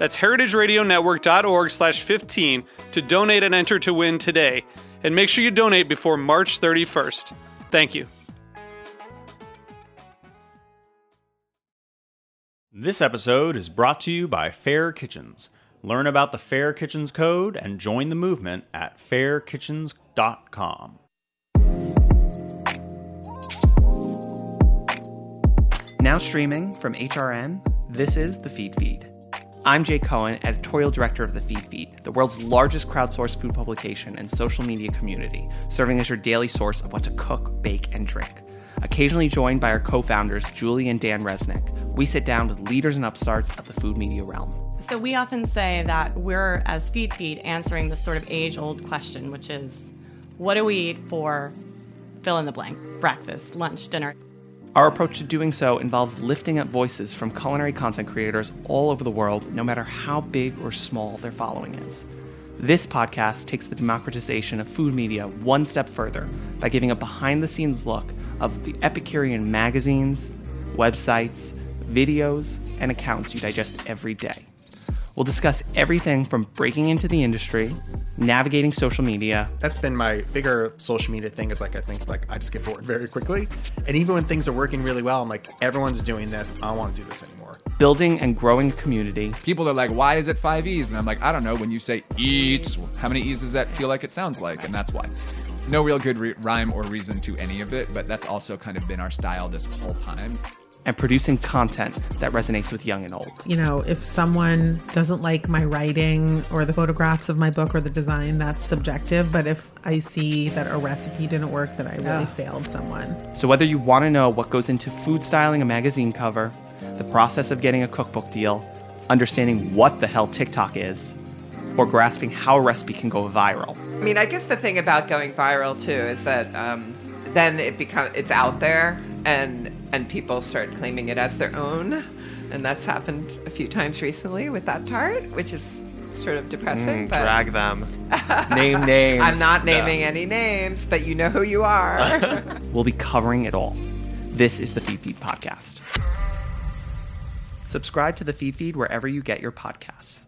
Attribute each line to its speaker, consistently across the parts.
Speaker 1: That's heritageradionetwork.org slash 15 to donate and enter to win today. And make sure you donate before March 31st. Thank you.
Speaker 2: This episode is brought to you by Fair Kitchens. Learn about the Fair Kitchens Code and join the movement at fairkitchens.com.
Speaker 3: Now streaming from HRN, this is The Feed Feed. I'm Jake Cohen, editorial director of The Feed Feed, the world's largest crowdsourced food publication and social media community, serving as your daily source of what to cook, bake, and drink. Occasionally joined by our co founders, Julie and Dan Resnick, we sit down with leaders and upstarts of the food media realm.
Speaker 4: So we often say that we're, as Feed Feed, answering this sort of age old question, which is what do we eat for fill in the blank breakfast, lunch, dinner?
Speaker 3: Our approach to doing so involves lifting up voices from culinary content creators all over the world, no matter how big or small their following is. This podcast takes the democratization of food media one step further by giving a behind the scenes look of the Epicurean magazines, websites, videos, and accounts you digest every day. We'll discuss everything from breaking into the industry, navigating social media.
Speaker 5: That's been my bigger social media thing is like I think like I just get bored very quickly. And even when things are working really well, I'm like, everyone's doing this. I don't want to do this anymore.
Speaker 3: Building and growing a community.
Speaker 6: People are like, why is it five E's? And I'm like, I don't know. When you say eats, how many E's does that feel like it sounds like? And that's why. No real good re- rhyme or reason to any of it, but that's also kind of been our style this whole time
Speaker 3: and producing content that resonates with young and old.
Speaker 7: You know, if someone doesn't like my writing or the photographs of my book or the design, that's subjective. But if I see that a recipe didn't work, that I really yeah. failed someone.
Speaker 3: So whether you want to know what goes into food styling a magazine cover, the process of getting a cookbook deal, understanding what the hell TikTok is, or grasping how a recipe can go viral.
Speaker 8: I mean, I guess the thing about going viral too is that um, then it becomes it's out there and and people start claiming it as their own. And that's happened a few times recently with that tart which is sort of depressing
Speaker 3: mm, drag them. Name names
Speaker 8: i'm not naming any names but you know who you are.
Speaker 3: We'll be covering it all. This is the feed feed podcast. Subscribe to the feed feed wherever you get your podcasts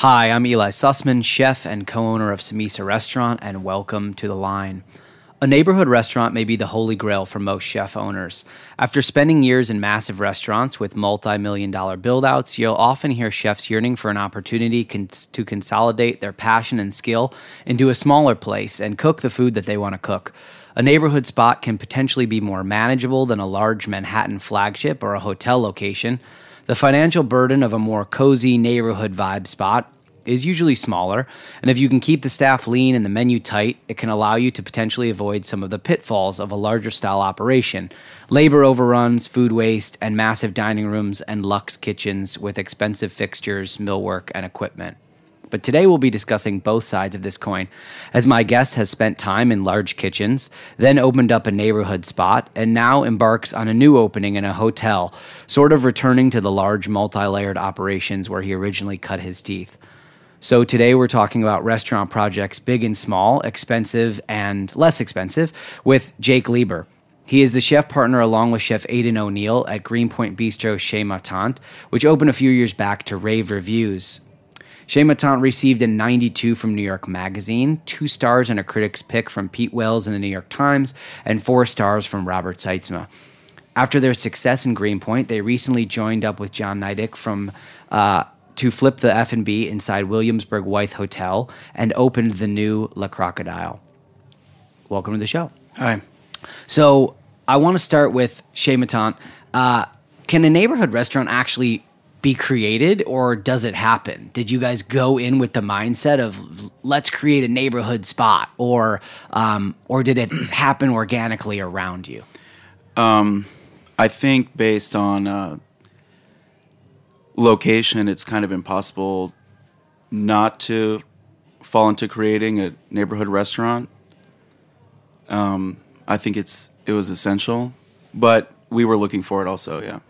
Speaker 3: Hi, I'm Eli Sussman, chef and co owner of Samesa Restaurant, and welcome to The Line. A neighborhood restaurant may be the holy grail for most chef owners. After spending years in massive restaurants with multi million dollar buildouts, you'll often hear chefs yearning for an opportunity to consolidate their passion and skill into a smaller place and cook the food that they want to cook. A neighborhood spot can potentially be more manageable than a large Manhattan flagship or a hotel location. The financial burden of a more cozy neighborhood vibe spot is usually smaller, and if you can keep the staff lean and the menu tight, it can allow you to potentially avoid some of the pitfalls of a larger style operation labor overruns, food waste, and massive dining rooms and luxe kitchens with expensive fixtures, millwork, and equipment. But today we'll be discussing both sides of this coin, as my guest has spent time in large kitchens, then opened up a neighborhood spot, and now embarks on a new opening in a hotel, sort of returning to the large multi layered operations where he originally cut his teeth. So today we're talking about restaurant projects big and small, expensive and less expensive, with Jake Leiber. He is the chef partner along with Chef Aidan O'Neal at Greenpoint Bistro Chez Ma Tante, which opened a few years back to rave reviews. Chez Ma Tante received a 92 from New York Magazine, two stars and a critic's pick from Pete Wells in the New York Times, and four stars from Robert Sietsema. After their success in Greenpoint, they recently joined up with Jon Neidich from uh, to flip the F and B inside Williamsburg Wythe Hotel and opened the new Le Crocodile. Welcome to the show.
Speaker 9: Hi.
Speaker 3: So I want to start with Chez Ma Tante. Uh, can a neighborhood restaurant actually be created, or does it happen? Did you guys go in with the mindset of let's create a neighborhood spot, or um, or did it happen organically around you?
Speaker 9: I think based on uh, location, it's kind of impossible not to fall into creating a neighborhood restaurant. Um, I think it's it was essential, but we were looking for it also. Yeah.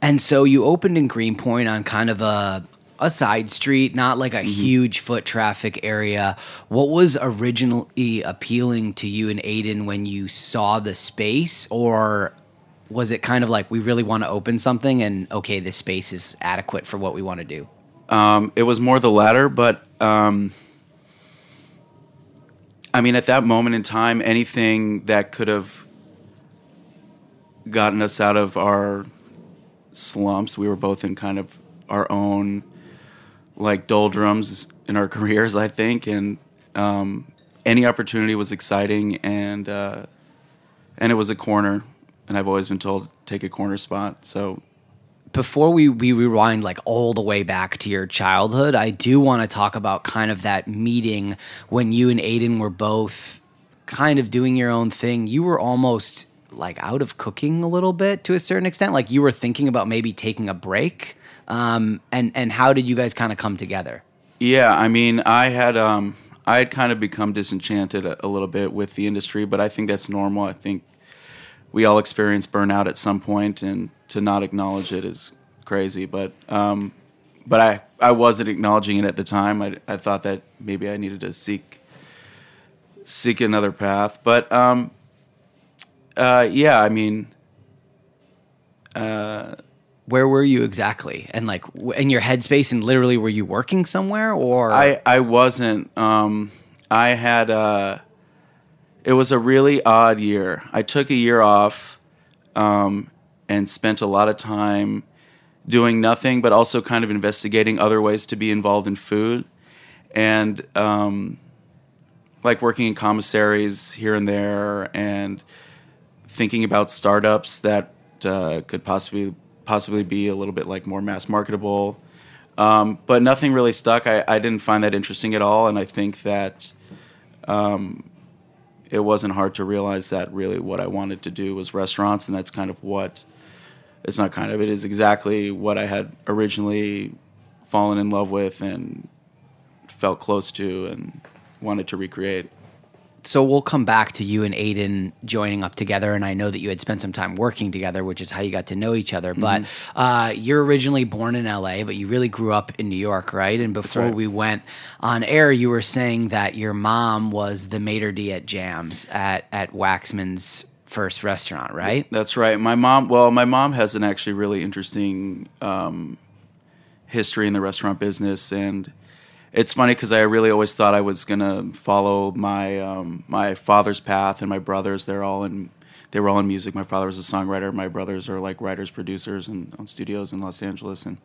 Speaker 3: And so you opened in Greenpoint on kind of a a side street, not like a huge foot traffic area. What was originally appealing to you and Aidan when you saw the space, or was it kind of like we really want to open something and okay, this space is adequate for what we want to do?
Speaker 9: Um, it was more the latter, but um, I mean, at that moment in time, anything that could have gotten us out of our slumps, we were both in kind of our own like doldrums in our careers, I think, and um, any opportunity was exciting, and uh, and it was a corner, and I've always been told take a corner spot, so
Speaker 3: before we, we rewind like all the way back to your childhood, I do want to talk about kind of that meeting when you and Aidan were both kind of doing your own thing. You were almost like out of cooking a little bit to a certain extent. Like you were thinking about maybe taking a break. Um, and and how did you guys kind of come together?
Speaker 9: Yeah, I mean, I had um, I had kind of become disenchanted a, a little bit with the industry, but I think that's normal. I think we all experience burnout at some point, and to not acknowledge it is crazy. But um, but I I wasn't acknowledging it at the time. I I thought that maybe I needed to seek seek another path. But um, uh, yeah, I mean,
Speaker 3: Where were you exactly? And like in your headspace, and literally, were you working somewhere or?
Speaker 9: I I wasn't. Um, I had. Uh, it was a really odd year. I took a year off, um, and spent a lot of time doing nothing, but also kind of investigating other ways to be involved in food, and um, like working in commissaries here and there, and thinking about startups that uh, could possibly possibly be a little bit like more mass marketable. Um, but nothing really stuck. I, I didn't find that interesting at all, and I think that um, it wasn't hard to realize that really what I wanted to do was restaurants, and that's kind of what it's not kind of it is exactly what I had originally fallen in love with and felt close to and wanted to recreate.
Speaker 3: So we'll come back to you and Aidan joining up together, and I know that you had spent some time working together, which is how you got to know each other. But uh, you're originally born in LA, but you really grew up in New York, right? And before
Speaker 9: right.
Speaker 3: we went on air, you were saying that your mom was the maitre d' at Jams at at Waxman's first restaurant, right?
Speaker 9: That's right. My mom, well, my mom has an actually really interesting um, history in the restaurant business, and it's funny because I really always thought I was gonna follow my um, my father's path and my brothers. They're all in they were all in music. My father was a songwriter. My brothers are like writers, producers, and on studios in Los Angeles. And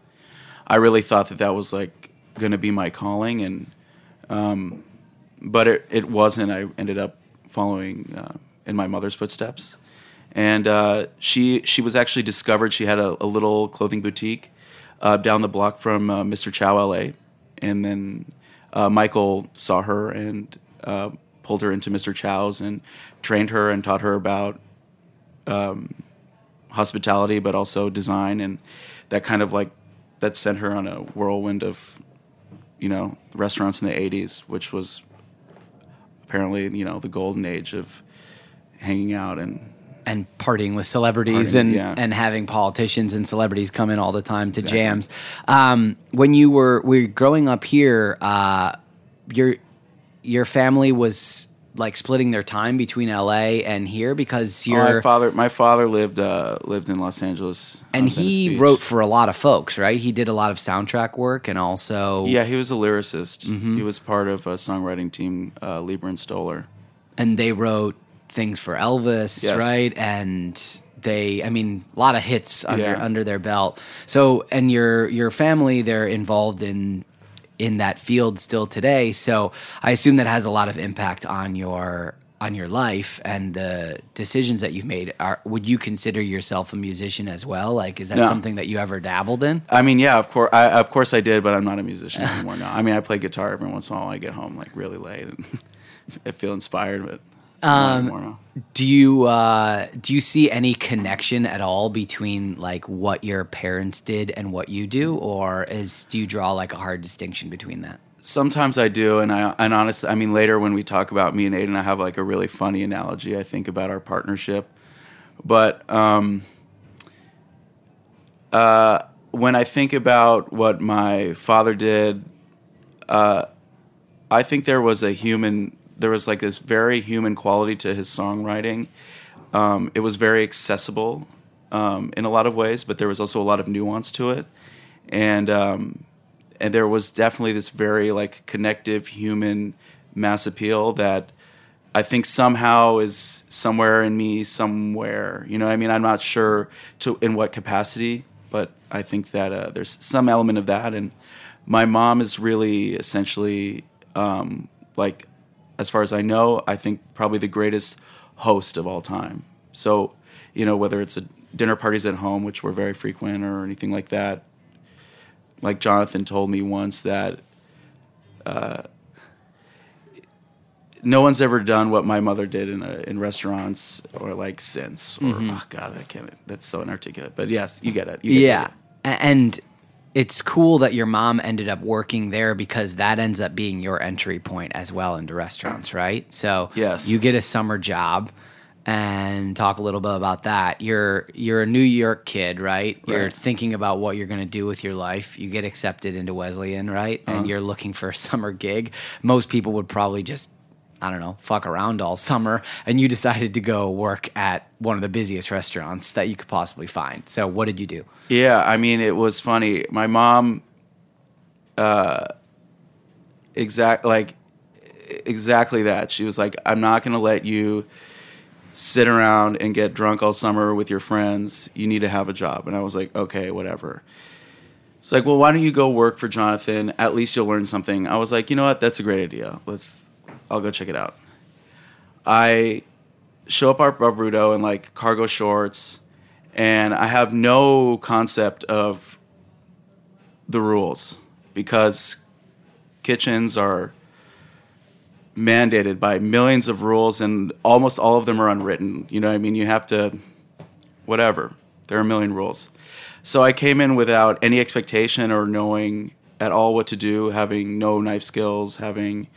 Speaker 9: I really thought that that was like gonna be my calling, and um, but it it wasn't. I ended up following uh, in my mother's footsteps, and uh, she she was actually discovered. She had a, a little clothing boutique uh, down the block from uh, Mr. Chow LA, and then uh, Michael saw her and uh, pulled her into Mr. Chow's and trained her and taught her about um, hospitality, but also design, and that kind of like that sent her on a whirlwind of you know restaurants in the 80s which was apparently you know the golden age of hanging out and
Speaker 3: and partying with celebrities
Speaker 9: Partying,
Speaker 3: and
Speaker 9: yeah.
Speaker 3: and having politicians and celebrities come in all the time to jams. Um, when you were we were growing up here, uh, your your family was like splitting their time between LA and here because
Speaker 9: Oh, my father my father lived uh, lived in Los Angeles
Speaker 3: and he wrote for a lot of folks, right? He did a lot of soundtrack work and also
Speaker 9: yeah he was a lyricist
Speaker 3: Mm-hmm.
Speaker 9: he was part of a songwriting team uh, Leiber and Stoller
Speaker 3: and they wrote things for Elvis,
Speaker 9: Yes.
Speaker 3: right? And they, I mean, a lot of hits under
Speaker 9: Yeah.
Speaker 3: under their belt. So, and your your family, they're involved in in that field still today. So, I assume that has a lot of impact on your on your life and the decisions that you've made. Are would you consider yourself a musician as well? Like, is that
Speaker 9: No.
Speaker 3: something that you ever dabbled in?
Speaker 9: I mean, yeah, of course, I, of course I did, but I'm not a musician anymore now. I mean, I play guitar every once in a while. I get home like really late and I feel inspired, but now.
Speaker 3: Do you uh, do you see any connection at all between like what your parents did and what you do, or is do you draw like a hard distinction between that?
Speaker 9: Sometimes I do, and I and honestly, I mean, later when we talk about me and Aidan, I have like a really funny analogy. I think about our partnership, but um, uh, when I think about what my father did, uh, I think there was a human, there was like this very human quality to his songwriting. Um, it was very accessible um, in a lot of ways, but there was also a lot of nuance to it, and um, and there was definitely this very like connective human mass appeal that I think somehow is somewhere in me somewhere. You know, I mean, I'm not sure to in what capacity, but I think that uh, there's some element of that. And my mom is really essentially um, like, as far as I know, I think probably the greatest host of all time. So, you know, whether it's a dinner parties at home, which were very frequent, or anything like that. Like Jonathan told me once that uh, no one's ever done what my mother did in a, in restaurants or like since. Or
Speaker 3: Mhm.
Speaker 9: oh god, I can't. That's so inarticulate. But yes, you get it. You get
Speaker 3: yeah,
Speaker 9: it.
Speaker 3: And it's cool that your mom ended up working there because that ends up being your entry point as well into restaurants, right? So
Speaker 9: Yes.
Speaker 3: you get a summer job. And talk a little bit about that. You're you're a New York kid, right? You're thinking about what you're going to do with your life. You get accepted into Wesleyan, right?
Speaker 9: Uh-huh.
Speaker 3: And you're looking for a summer gig. Most people would probably just I don't know, fuck around all summer, and you decided to go work at one of the busiest restaurants that you could possibly find. So, what did you do?
Speaker 9: Yeah, I mean, it was funny. My mom, uh, exact like exactly that. She was like, "I'm not going to let you sit around and get drunk all summer with your friends. You need to have a job." And I was like, "Okay, whatever." It's like, "Well, why don't you go work for Jonathan? At least you'll learn something." I was like, "You know what? That's a great idea. Let's. I'll go check it out." I show up at Barbuto in like cargo shorts, and I have no concept of the rules because kitchens are mandated by millions of rules, and almost all of them are unwritten. You know what I mean? You have to, whatever. There are a million rules. So I came in without any expectation or knowing at all what to do, having no knife skills, having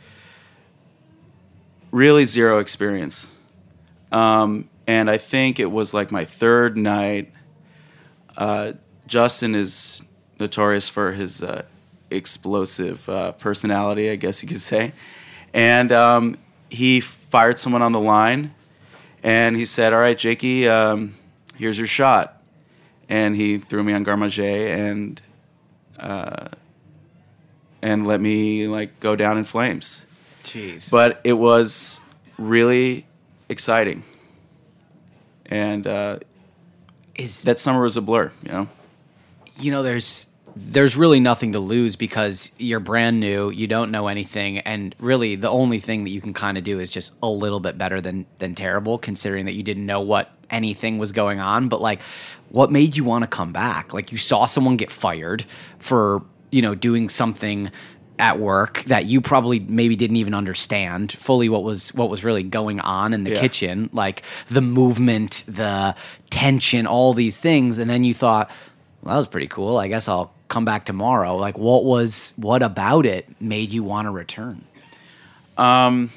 Speaker 9: really zero experience. Um, and I think it was like my third night. Uh, Justin is notorious for his uh, explosive uh, personality, I guess you could say. And um, he fired someone on the line, and he said, "All right, Jakey, um, here's your shot." And he threw me on garde and uh, and let me like go down in flames.
Speaker 3: Jeez.
Speaker 9: But it was really exciting, and uh,
Speaker 3: is
Speaker 9: that summer was a blur. You know.
Speaker 3: you know there's there's really nothing to lose because you're brand new you don't know anything and really the only thing that you can kind of do is just a little bit better than than terrible considering that you didn't know what anything was going on but like what made you want to come back like you saw someone get fired for you know doing something at work that you probably maybe didn't even understand fully what was what was really going on in the
Speaker 9: Yeah.
Speaker 3: kitchen like the movement the tension all these things and then you thought well, that was pretty cool. I guess I'll come back tomorrow. Like, what was what about it made you want to return?
Speaker 9: Um,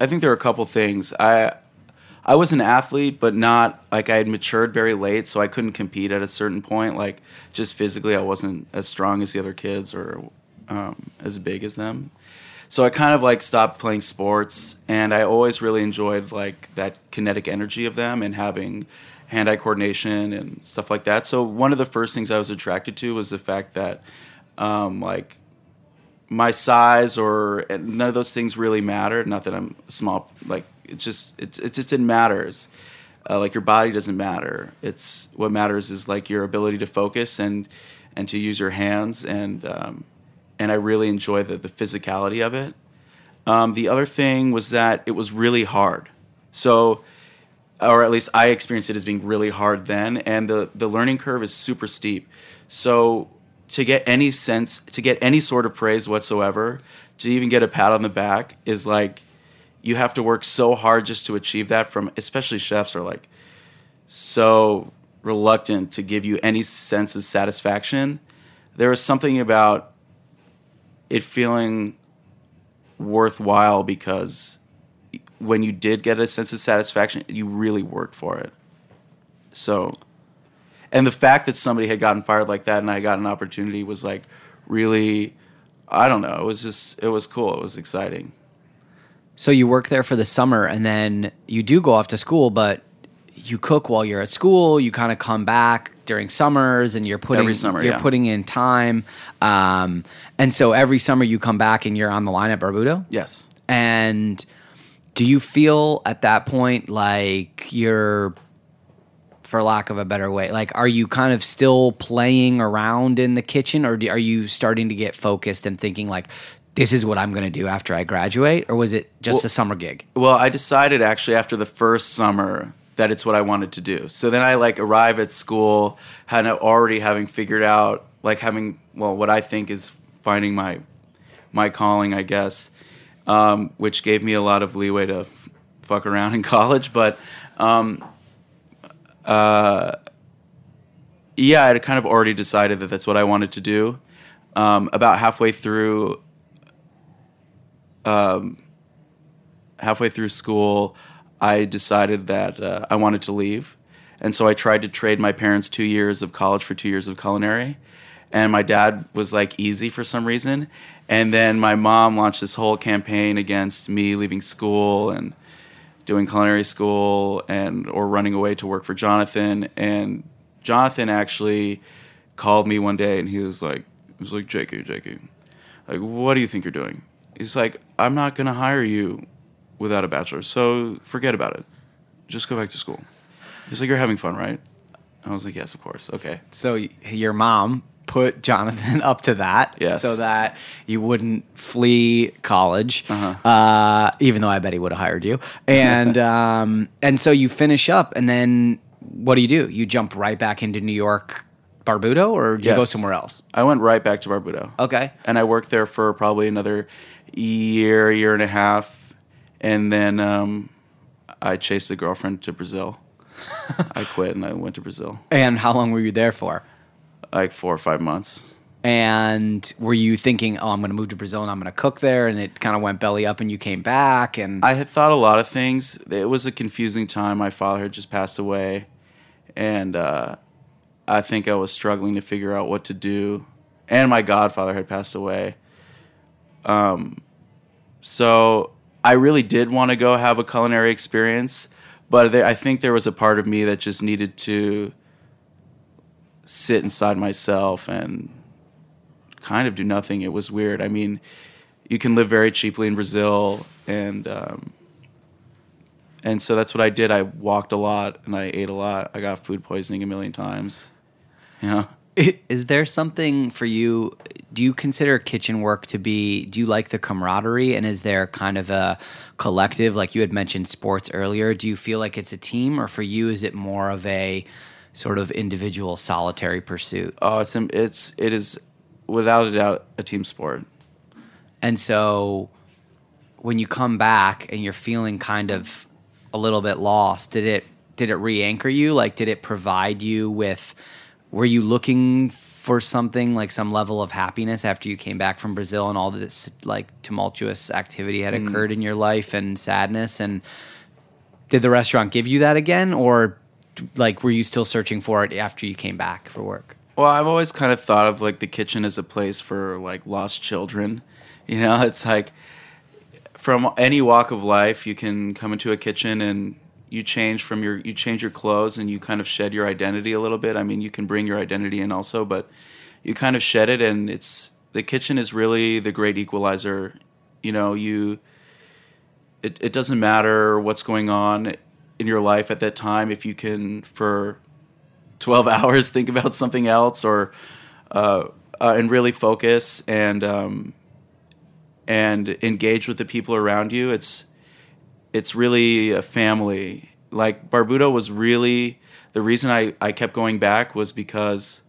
Speaker 9: I think there are a couple things. I I was an athlete, but not like I had matured very late, so I couldn't compete at a certain point. Like just physically, I wasn't as strong as the other kids or um, as big as them. So I kind of like stopped playing sports, and I always really enjoyed like that kinetic energy of them and having hand-eye coordination and stuff like that. So one of the first things I was attracted to was the fact that um, like my size or none of those things really mattered. Not that I'm small, like it just it, it just didn't matter. It's, Uh, like your body doesn't matter. It's what matters is like your ability to focus and and to use your hands and um, and I really enjoy the the physicality of it. Um, the other thing was that it was really hard. So, or at least I experienced it as being really hard then, and the the learning curve is super steep. So to get any sense, to get any sort of praise whatsoever, to even get a pat on the back is like you have to work so hard just to achieve that. From especially chefs are like so reluctant to give you any sense of satisfaction. There is something about it feeling worthwhile because when you did get a sense of satisfaction, you really worked for it. So, and the fact that somebody had gotten fired like that and I got an opportunity was like really, I don't know, it was just, it was cool. It was exciting.
Speaker 3: So you work there for the summer and then you do go off to school, but you cook while you're at school. You kind of come back during summers and you're putting
Speaker 9: Every summer,
Speaker 3: you're
Speaker 9: yeah.
Speaker 3: putting in time. Um, and so every summer you come back and you're on the line at Barbuto.
Speaker 9: Yes.
Speaker 3: And do you feel at that point like you're, for lack of a better way, like are you kind of still playing around in the kitchen, or do, are you starting to get focused and thinking like, this is what I'm going to do after I graduate, or was it just
Speaker 9: Well-
Speaker 3: a summer gig?
Speaker 9: Well, I decided actually after the first summer that it's what I wanted to do. So then I like arrive at school, kind of already having figured out, like having well, what I think is finding my my calling, I guess, um, which gave me a lot of leeway to f- fuck around in college. But um, uh, yeah, I had kind of already decided that that's what I wanted to do. Um, about halfway through, um, halfway through school, I decided that uh, I wanted to leave, and so I tried to trade my parents' two years of college for two years of culinary. And my dad was like easy for some reason, and then my mom launched this whole campaign against me leaving school and doing culinary school and or running away to work for Jonathan. And Jonathan actually called me one day and he was like, he was like, JK, JK, like, what do you think you're doing? He's like, I'm not gonna hire you without a bachelor's, so forget about it. Just go back to school. He's like, you're having fun, right? I was like, yes, of course. Okay.
Speaker 3: So your mom put Jonathan up to that,
Speaker 9: Yes.
Speaker 3: so that you wouldn't flee college.
Speaker 9: Uh-huh.
Speaker 3: Uh, even though I bet he would have hired you, and um, and so you finish up, and then what do you do? You jump right back into New York, Barbuto, or do you go somewhere else?
Speaker 9: I went right back to Barbuto.
Speaker 3: Okay.
Speaker 9: and I worked there for probably another year, year and a half, and then um, I chased a girlfriend to Brazil. I quit and I went to Brazil,
Speaker 3: And how long were you there for?
Speaker 9: like four or five months.
Speaker 3: And were you thinking, oh, I'm going to move to Brazil and I'm going to cook there? And it kind of went belly up, and you came back, and
Speaker 9: I had thought a lot of things. It was a confusing time. My father had just passed away, and uh, I think I was struggling to figure out what to do. And my godfather had passed away. Um, so I really did want to go have a culinary experience, but I think there was a part of me that just needed to sit inside myself and kind of do nothing. It was weird. I mean, you can live very cheaply in Brazil, and um, and so that's what I did. I walked a lot and I ate a lot. I got food poisoning a million times. Yeah.
Speaker 3: Is there something for you? Do you consider kitchen work to be? Do you like the camaraderie? And is there kind of a collective, like you had mentioned sports earlier? Do you feel like it's a team, or for you, is it more of a sort of individual, solitary pursuit?
Speaker 9: Oh, it's it's it is without a doubt a team sport.
Speaker 3: And so, when you come back and you're feeling kind of a little bit lost, did it did it re-anchor you? Like, did it provide you with? Were you looking for something like some level of happiness after you came back from Brazil and all this like tumultuous activity had mm. occurred in your life and sadness? And did the restaurant give you that again, or like were you still searching for it after you came back for work?
Speaker 9: Well, I've always kind of thought of like the kitchen as a place for like lost children. You know, it's like from any walk of life, you can come into a kitchen and you change from your you change your clothes and you kind of shed your identity a little bit. I mean, you can bring your identity in also, but you kind of shed it and it's the kitchen is really the great equalizer. You know, you it it doesn't matter what's going on in your life at that time if you can for 12 hours think about something else or uh, uh, and really focus and um, and engage with the people around you it's it's really a family. Like barbuto was really the reason i, I kept going back was because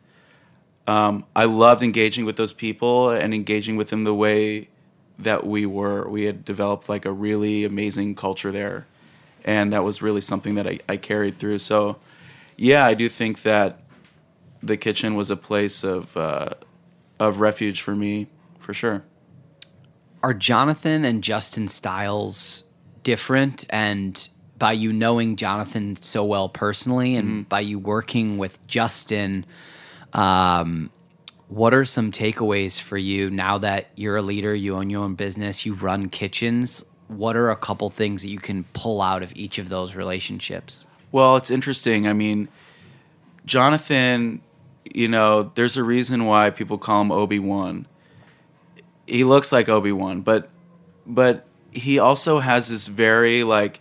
Speaker 9: um, i loved engaging with those people and engaging with them the way that we were. We had developed like a really amazing culture there. And that was really something that i, I carried through. So yeah i do think that the kitchen was a place of uh, of refuge for me for sure.
Speaker 3: Are Jonathan and Justin styles different? And by you knowing Jonathan so well personally, and by you working with Justin, um, what are some takeaways for you now that you're a leader, you own your own business, you run kitchens? What are a couple things that you can pull out of each of those relationships?
Speaker 9: Well, it's interesting. I mean, Jonathan, you know, there's a reason why people call him Obi Wan. He looks like Obi Wan, but but he also has this very like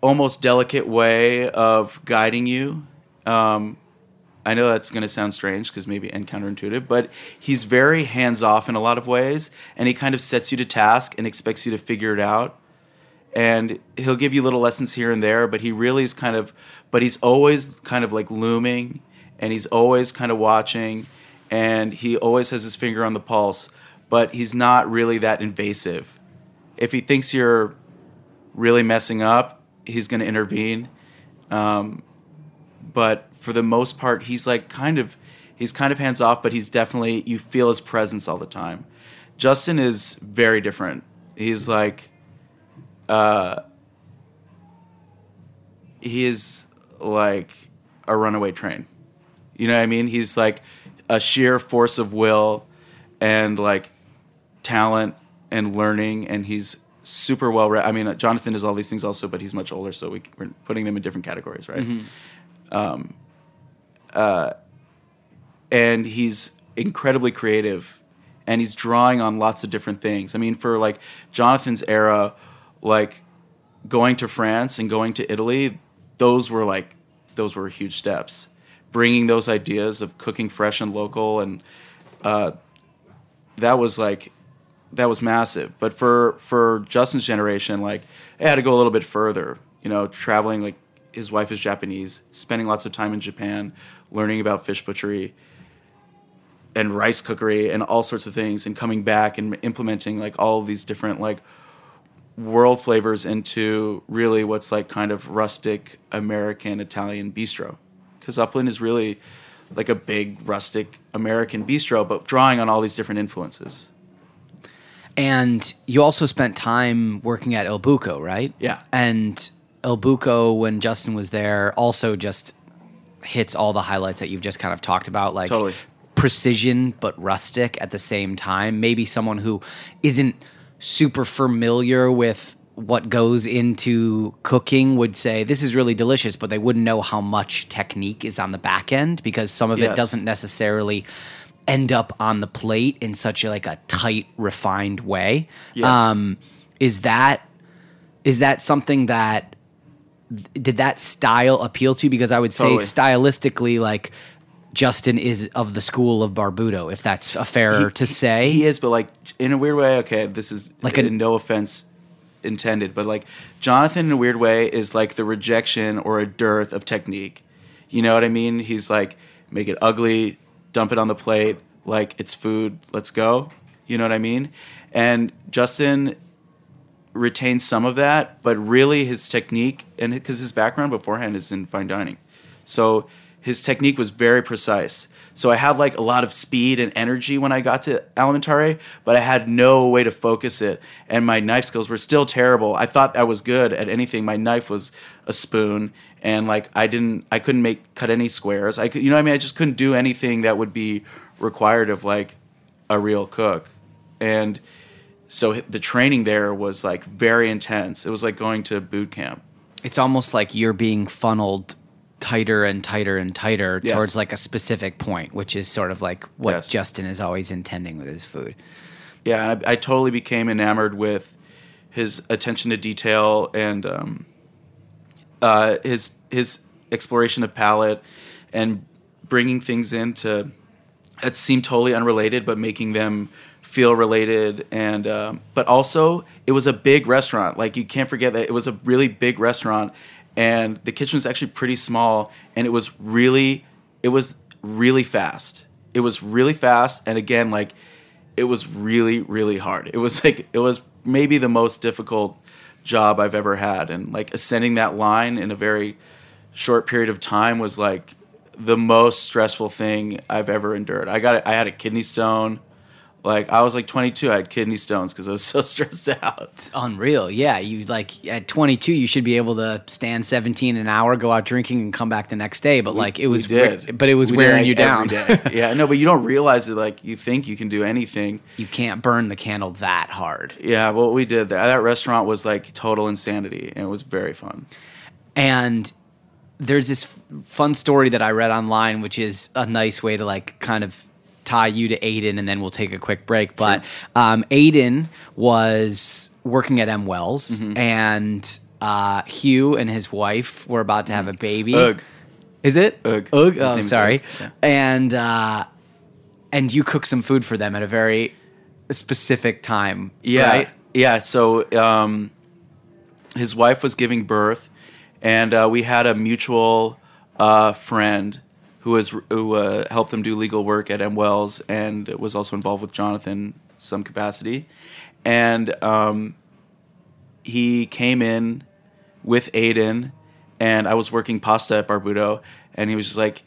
Speaker 9: almost delicate way of guiding you. Um, I know that's going to sound strange because maybe and counterintuitive, but he's very hands off in a lot of ways, and he kind of sets you to task and expects you to figure it out and he'll give you little lessons here and there but he really is kind of but he's always kind of like looming and he's always kind of watching and he always has his finger on the pulse but he's not really that invasive if he thinks you're really messing up he's going to intervene um, but for the most part he's like kind of he's kind of hands off but he's definitely you feel his presence all the time justin is very different he's like uh, he is like a runaway train. You know what I mean? He's like a sheer force of will and like talent and learning, and he's super well read. I mean, Jonathan is all these things also, but he's much older, so we, we're putting them in different categories, right? Um, uh, and he's incredibly creative and he's drawing on lots of different things. I mean, for like Jonathan's era, like going to France and going to Italy, those were like those were huge steps. Bringing those ideas of cooking fresh and local, and uh, that was like that was massive. But for for Justin's generation, like it had to go a little bit further. You know, traveling like his wife is Japanese, spending lots of time in Japan, learning about fish butchery and rice cookery and all sorts of things, and coming back and implementing like all these different like world flavors into really what's like kind of rustic American Italian bistro. Because Upland is really like a big rustic American bistro, but drawing on all these different influences.
Speaker 3: And you also spent time working at Il Buco, right?
Speaker 9: Yeah.
Speaker 3: And Il Buco, when Justin was there, also just hits all the highlights that you've just kind of talked about, like
Speaker 9: Totally.
Speaker 3: precision but rustic at the same time. Maybe someone who isn't super familiar with what goes into cooking would say this is really delicious, but they wouldn't know how much technique is on the back end because some of it doesn't necessarily end up on the plate in such a like a tight, refined way.
Speaker 9: Yes.
Speaker 3: Um, is that is that something that did that style appeal to you? Because I would say
Speaker 9: Totally.
Speaker 3: stylistically, like Justin is of the school of Barbuto, if that's a fair to say.
Speaker 9: He is, but like in a weird way. Okay, this is
Speaker 3: Like
Speaker 9: like
Speaker 3: a-
Speaker 9: no offense intended, but like Jonathan in a weird way is like the rejection or a dearth of technique. You know what I mean? He's like make it ugly, dump it on the plate, like it's food. Let's go. You know what I mean? And Justin retains some of that, but really his technique and because his background beforehand is in fine dining, so his technique was very precise. So I had like a lot of speed and energy when I got to Alimentari, but I had no way to focus it, and my knife skills were still terrible. I thought I was good at anything. My knife was a spoon, and like I didn't, I couldn't make cut any squares. I could, you know, I mean, I just couldn't do anything that would be required of like a real cook, and so the training there was like very intense. It was like going to boot camp.
Speaker 3: it's almost like you're being funneled tighter and tighter and tighter
Speaker 9: Yes.
Speaker 3: towards like a specific point, which is sort of like what
Speaker 9: Yes.
Speaker 3: Justin is always intending with his food.
Speaker 9: Yeah, and I, I totally became enamored with his attention to detail and um, uh, his his exploration of palate and bringing things into that seem totally unrelated, but making them feel related. And um, but also, it was a big restaurant. Like you can't forget that it was a really big restaurant, and the kitchen was actually pretty small, and it was really it was really fast. It was really fast, and again, like it was really really hard. It was like it was maybe the most difficult job I've ever had, and like ascending that line in a very short period of time was like the most stressful thing I've ever endured. I got I had a kidney stone. Like I was like 22, I had kidney stones because I was so stressed out.
Speaker 3: It's unreal. Yeah, you like at 22, you should be able to stand 17 an hour, go out drinking, and come back the next day. But like it was,
Speaker 9: we did.
Speaker 3: but it was
Speaker 9: We
Speaker 3: wearing you down.
Speaker 9: yeah, no, but you don't realize it. Like you think you can do anything.
Speaker 3: you can't burn the candle that hard.
Speaker 9: Yeah, what we did there, that restaurant was like total insanity, and it was very fun.
Speaker 3: And there's this fun story that I read online, which is a nice way to like kind of tie you to Aidan, and then we'll take a quick break. But um, Aidan was working at M Wells,
Speaker 9: Mm-hmm.
Speaker 3: and uh, Hugh and his wife were about to have a baby.
Speaker 9: Ugh.
Speaker 3: Is it
Speaker 9: Ugh.
Speaker 3: Ugh. Oh, sorry.
Speaker 9: Yeah.
Speaker 3: And uh, and you cook some food for them at a very specific time.
Speaker 9: Yeah,
Speaker 3: right?
Speaker 9: yeah. So um, his wife was giving birth, and uh, we had a mutual uh, friend who was who uh, helped them do legal work at M Wells, and was also involved with Jonathan some capacity, and um, he came in with Aidan, and I was working pasta at Barbuto, and he was just like,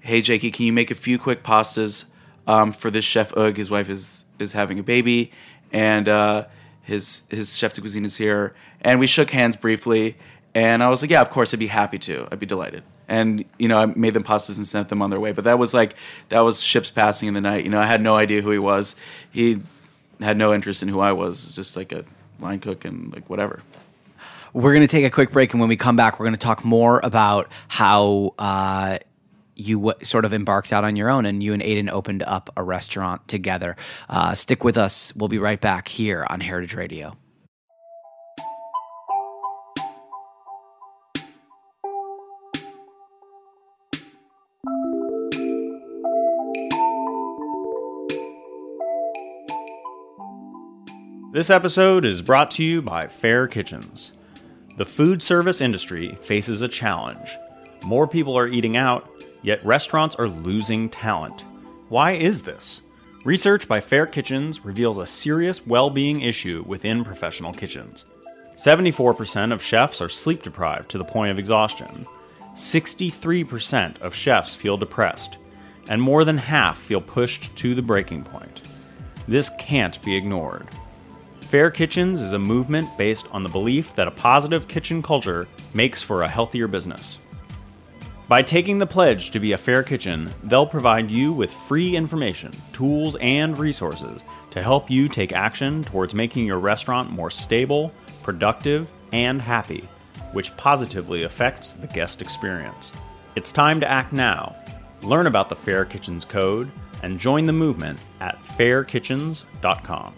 Speaker 9: "Hey, Jakey, can you make a few quick pastas um, for this chef Ugg? His wife is is having a baby, and uh, his his chef de cuisine is here." And we shook hands briefly, and I was like, "Yeah, of course, I'd be happy to. I'd be delighted." And you know, I made them pastas and sent them on their way. But that was like that was ships passing in the night. You know, I had no idea who he was. He had no interest in who I was. Just like a line cook and like whatever.
Speaker 3: We're to take a quick break, and when we come back, we're to talk more about how uh, you w- sort of embarked out on your own, and you and Aidan opened up a restaurant together. Uh, stick with us. We'll be right back here on Heritage Radio.
Speaker 2: This episode is brought to you by Fair Kitchens. The food service industry faces a challenge. More people are eating out, yet restaurants are losing talent. Why is this? Research by Fair Kitchens reveals a serious well being issue within professional kitchens. 74% of chefs are sleep deprived to the point of exhaustion. 63% of chefs feel depressed, and more than half feel pushed to the breaking point. This can't be ignored. Fair Kitchens is a movement based on the belief that a positive kitchen culture makes for a healthier business. By taking the pledge to be a fair kitchen, they'll provide you with free information, tools, and resources to help you take action towards making your restaurant more stable, productive, and happy, which positively affects the guest experience. It's time to act now. Learn about the Fair Kitchens Code and join the movement at fairkitchens.com.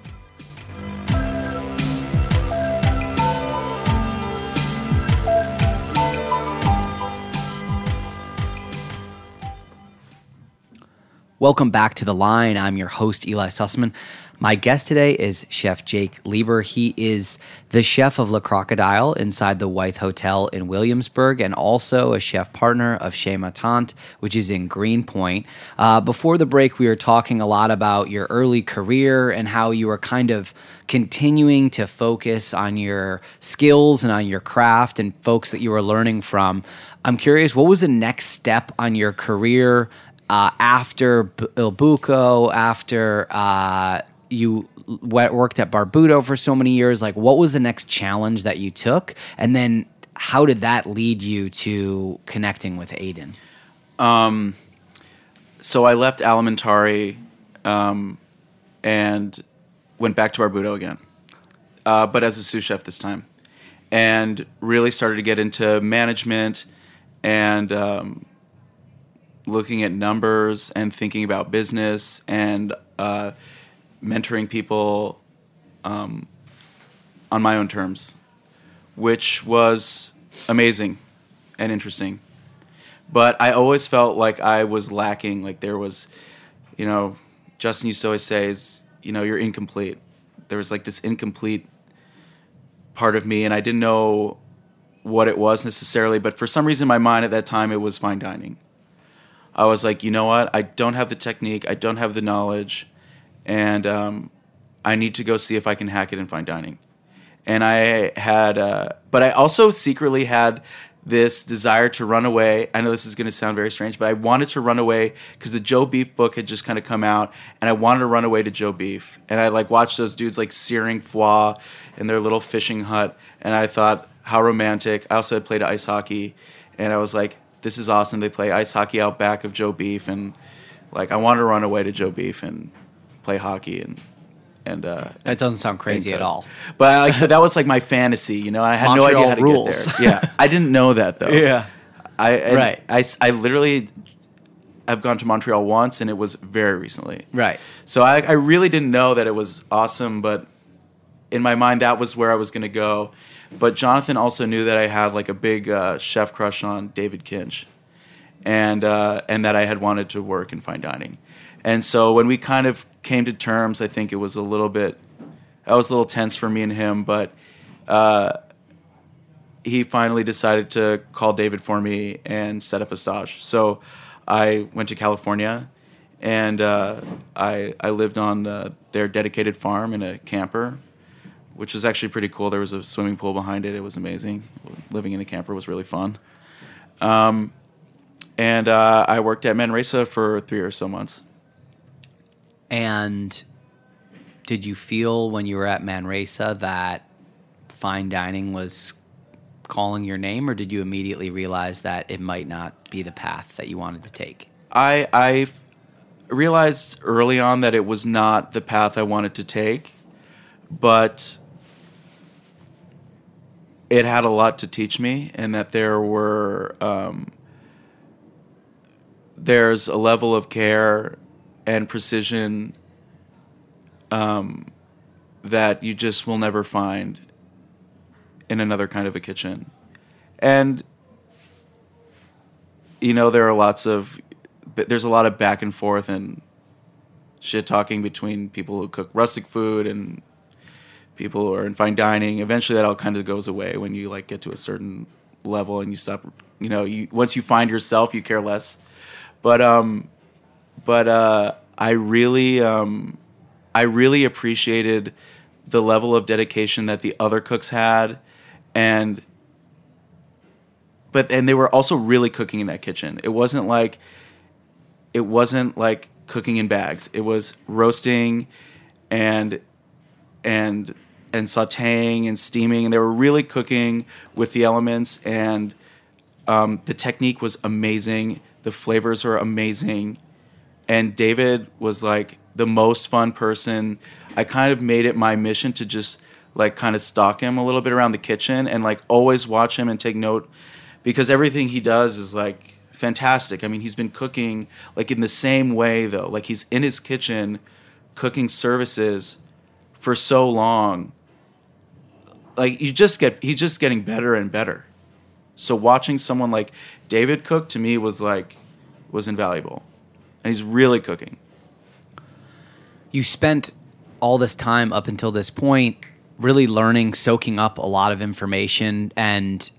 Speaker 3: Welcome back to the line. I'm your host, Eli Sussman. My guest today is Chef Jake Leiber. He is the chef of Le Crocodile inside the Wythe Hotel in Williamsburg and also a chef partner of Chez Ma Tante, which is in Greenpoint. Uh, before the break, we were talking a lot about your early career and how you were kind of continuing to focus on your skills and on your craft and folks that you were learning from. I'm curious, what was the next step on your career? Uh, after B- Il Buco, after uh, you worked at Barbuto for so many years, like what was the next challenge that you took? And then how did that lead you to connecting with Aidan?
Speaker 9: Um, so I left Alimentari um, and went back to Barbuto again, uh, but as a sous chef this time, and really started to get into management and um, looking at numbers and thinking about business and uh, mentoring people um, on my own terms, which was amazing. and interesting. But I always felt like I was lacking. Like there was, you know, Justin used to always say, "Is you know, you're incomplete." There was like this incomplete part of me, and I didn't know what it was necessarily. But for some reason, in my mind at that time, it was fine dining. I was like, you know what? I don't have the technique. I don't have the knowledge, and um, I need to go see if I can hack it in fine dining. And I had, uh, but I also secretly had this desire to run away. I know this is going to sound very strange, but I wanted to run away because the Joe Beef book had just kind of come out, and I wanted to run away to Joe Beef. And I like watched those dudes like searing foie in their little fishing hut, and I thought, how romantic. I also had played ice hockey, and I was like, this is awesome. They play ice hockey out back of Joe Beef, and like I want to run away to Joe Beef and play hockey and and uh,
Speaker 3: That doesn't sound crazy at all.
Speaker 9: But, I, like, but that was like my fantasy, you know. I had no idea how to
Speaker 3: rules.
Speaker 9: get there. Yeah, I didn't know that though.
Speaker 3: Yeah.
Speaker 9: I
Speaker 3: Right.
Speaker 9: I, I literally I've gone to Montreal once, and it was very recently.
Speaker 3: Right.
Speaker 9: So I, I really didn't know that it was awesome, but in my mind, that was where I was going to go. But Jonathan also knew that I had like a big uh, chef crush on David Kinch, and uh, and that I had wanted to work in fine dining. And so when we kind of came to terms, I think it was a little bit, that was a little tense for me and him, but uh, he finally decided to call David for me and set up a stage. So I went to California and uh, I, I lived on uh, their dedicated farm in a camper, which was actually pretty cool. There was a swimming pool behind it. It was amazing. Living in a camper was really fun. Um, and uh, I worked at Manresa for three or so months.
Speaker 3: And did you feel when you were at Manresa that fine dining was calling your name, or did you immediately realize that it might not be the path that you wanted to take?
Speaker 9: I I realized early on that it was not the path I wanted to take, but it had a lot to teach me, and that there were um, there's a level of care and precision um, that you just will never find in another kind of a kitchen, and you know there are lots of there's a lot of back and forth and shit talking between people who cook rustic food and people who are in fine dining. Eventually, that all kind of goes away when you like get to a certain level and you stop. You know, you once you find yourself, you care less. But um, but uh, I really um, I really appreciated the level of dedication that the other cooks had, and but and they were also really cooking in that kitchen. It wasn't like it wasn't like cooking in bags. It was roasting and and and sautéing and steaming, and they were really cooking with the elements. And um, the technique was amazing. The flavors were amazing. And David was like the most fun person. I kind of made it my mission to just like kind of stalk him a little bit around the kitchen and like always watch him and take note because everything he does is like fantastic. I mean, he's been cooking like in the same way though. Like he's in his kitchen cooking services for so long. Like you just get he's just getting better and better. So watching someone like David cook to me was like was invaluable. And he's really cooking.
Speaker 3: you spent all this time up until this point really learning, soaking up a lot of information, and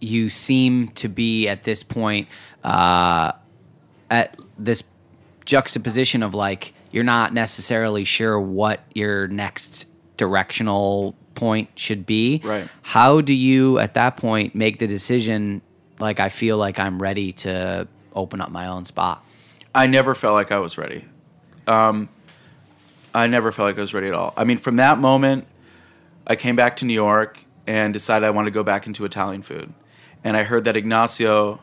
Speaker 3: you seem to be at this point uh, at this juxtaposition of like you're not necessarily sure what your next directional point should be.
Speaker 9: Right.
Speaker 3: How do you at that point make the decision like I feel like I'm ready to open up my own spot?
Speaker 9: I never felt like I was ready. Um, I never felt like I was ready at all. I mean, from that moment, I came back to New York and decided I wanted to go back into Italian food. And I heard that Ignacio,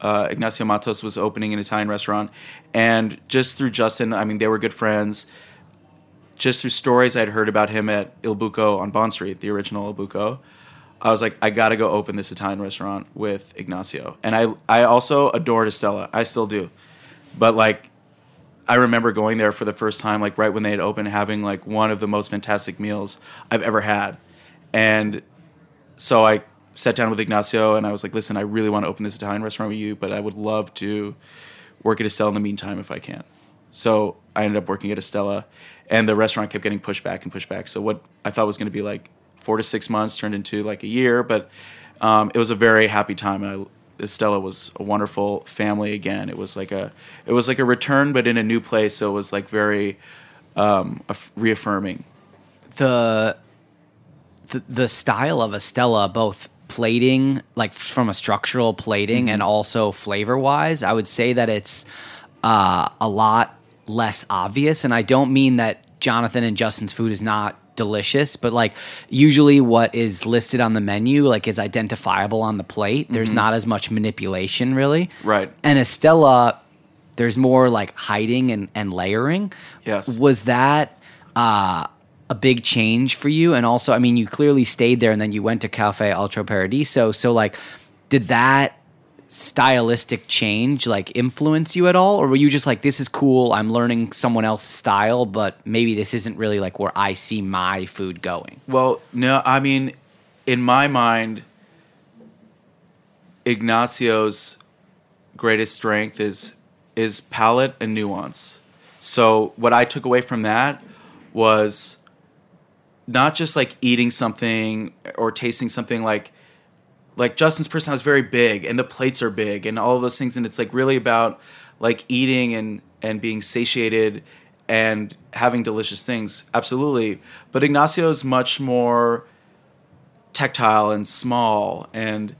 Speaker 9: uh, Ignacio Mattos was opening an Italian restaurant. And just through Justin, I mean, they were good friends. Just through stories I'd heard about him at Il Buco on Bond Street, the original Il Buco, I was like, I got to go open this Italian restaurant with Ignacio. And I, I also adored Estela. I still do. But like, I remember going there for the first time, like right when they had opened, having like one of the most fantastic meals I've ever had. And so I sat down with Ignacio and I was like, listen, I really want to open this Italian restaurant with you, but I would love to work at Estela in the meantime if I can. So I ended up working at Estela, and the restaurant kept getting pushed back and pushed back. So what I thought was going to be like four to six months turned into like a year, but um, it was a very happy time, and I, Estela was a wonderful family again. It was like a it was like a return, but in a new place. So it was like very um, reaffirming.
Speaker 3: the the, the style of Estela, both plating, like from a structural plating, and also flavor wise, I would say that it's uh, a lot less obvious. And I don't mean that Jonathan and Justin's food is not delicious, but like usually what is listed on the menu like is identifiable on the plate. There's not as much manipulation really.
Speaker 9: Right.
Speaker 3: And Estela, there's more like hiding and, and layering.
Speaker 9: Yes.
Speaker 3: Was that uh, a big change for you? And also, I mean, you clearly stayed there and then you went to Cafe Altro Paradiso. So, like, did that stylistic change like influence you at all? Or were you just like, this is cool, I'm learning someone else's style, but maybe this isn't really like where I see my food going?
Speaker 9: Well, no, I mean, in my mind, Ignacio's greatest strength is is palate and nuance. So what I took away from that was not just like eating something or tasting something like like Justin's personality is very big and the plates are big and all of those things and it's like really about like eating and and being satiated and having delicious things. Absolutely. But Ignacio is much more tactile and small and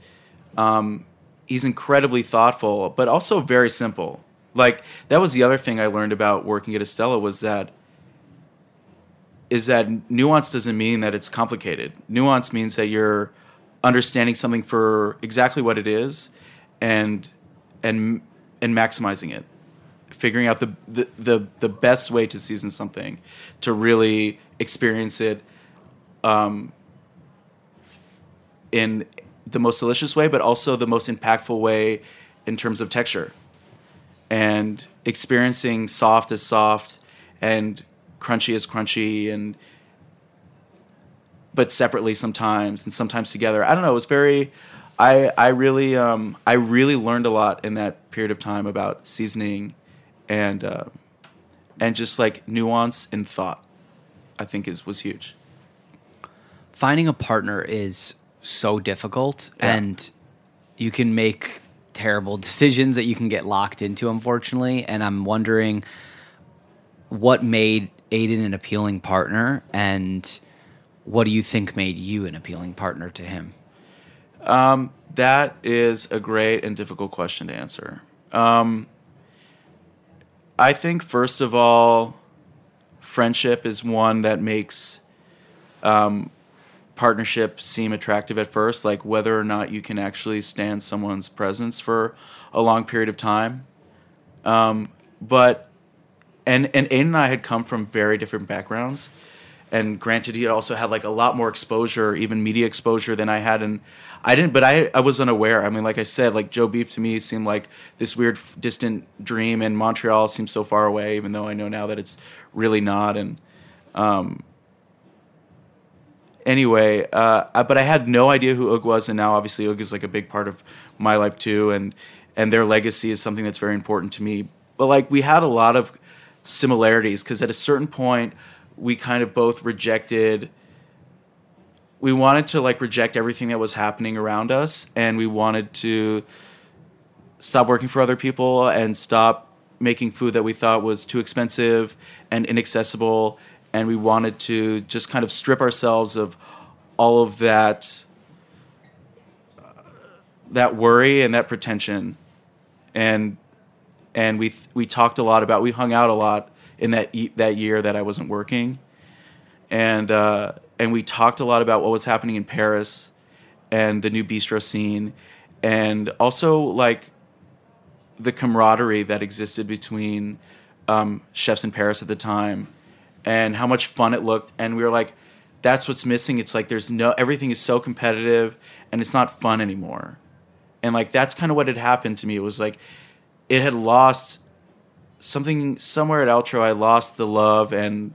Speaker 9: um, he's incredibly thoughtful but also very simple. Like that was the other thing I learned about working at Estela was that is that nuance doesn't mean that it's complicated. Nuance means that you're understanding something for exactly what it is, and and and maximizing it, figuring out the the the, the best way to season something, to really experience it, um, in the most delicious way, but also the most impactful way in terms of texture, and experiencing soft as soft, and crunchy as crunchy and but separately sometimes and sometimes together. I don't know. It was very. I I really um I really learned a lot in that period of time about seasoning, and uh, and just like nuance and thought. I think is was huge.
Speaker 3: finding a partner is so difficult
Speaker 9: Yeah.
Speaker 3: and you can make terrible decisions that you can get locked into unfortunately and i'm wondering what made Aidan an appealing partner and what do you think made you an appealing partner to him
Speaker 9: That is a great and difficult question to answer. Um, I think first of all, friendship is one that makes um, partnership seem attractive at first. Like whether or not you can actually stand someone's presence for a long period of time. Um, but and and Aidan and I had come from very different backgrounds. And granted, he also had like a lot more exposure, even media exposure, than I had, and I didn't. But I, I was unaware. I mean, like I said, like Joe Beef to me seemed like this weird, distant dream, and Montreal seems so far away, even though I know now that it's really not. And um, anyway, uh, but I had no idea who Ugg was, and now obviously Ugg is like a big part of my life too, and and their legacy is something that's very important to me. But like we had a lot of similarities because at a certain point we kind of both rejected. We wanted to like reject everything that was happening around us, and we wanted to stop working for other people and stop making food that we thought was too expensive and inaccessible and we wanted to just kind of strip ourselves of all of that that worry and that pretension and and we we talked a lot about we hung out a lot in that e- that year that I wasn't working and uh, and we talked a lot about what was happening in Paris and the new bistro scene and also like the camaraderie that existed between um, chefs in Paris at the time and how much fun it looked. And we were like, that's what's missing. It's like there's no, everything is so competitive and it's not fun anymore. And like that's kind of what had happened to me. It was like it had lost something somewhere at Altro. I lost the love and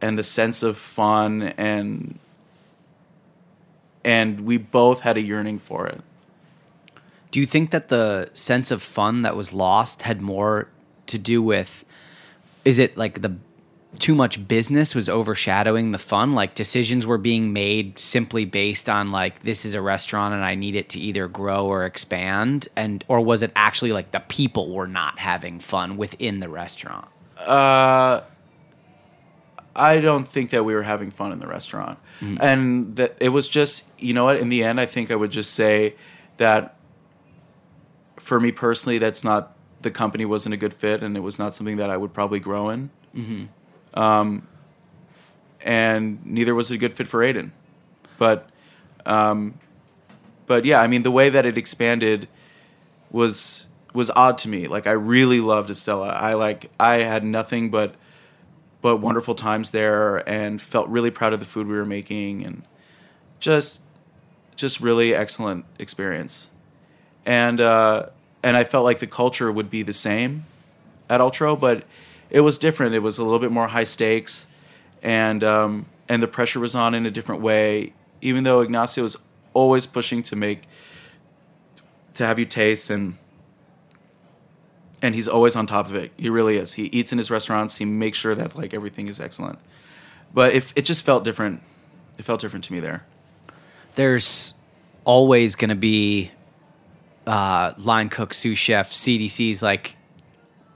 Speaker 9: and the sense of fun and and we both had a yearning for it.
Speaker 3: Do you think that the sense of fun that was lost had more to do with is it like the too much business was overshadowing the fun like decisions were being made simply based on like this is a restaurant and I need it to either grow or expand and or was it actually like the people were not having fun within the restaurant?
Speaker 9: Uh, I don't think that we were having fun in the restaurant, and that it was just you know what. In the end, I think I would just say that for me personally, that's not the company wasn't a good fit, and it was not something that I would probably grow in. Um, and neither was it a good fit for Aidan, but um, but yeah, I mean the way that it expanded was was odd to me. Like I really loved Estela. I like I had nothing but but wonderful times there and felt really proud of the food we were making and just just really excellent experience. And uh and I felt like the culture would be the same at Altro, but it was different. It was a little bit more high stakes and um and the pressure was on in a different way even though Ignacio was always pushing to make to have you taste and and he's always on top of it. He really is. He eats in his restaurants. He makes sure that like everything is excellent. But if it just felt different, it felt different to me there.
Speaker 3: There's always going to be uh, line cook, sous chef, CDCs like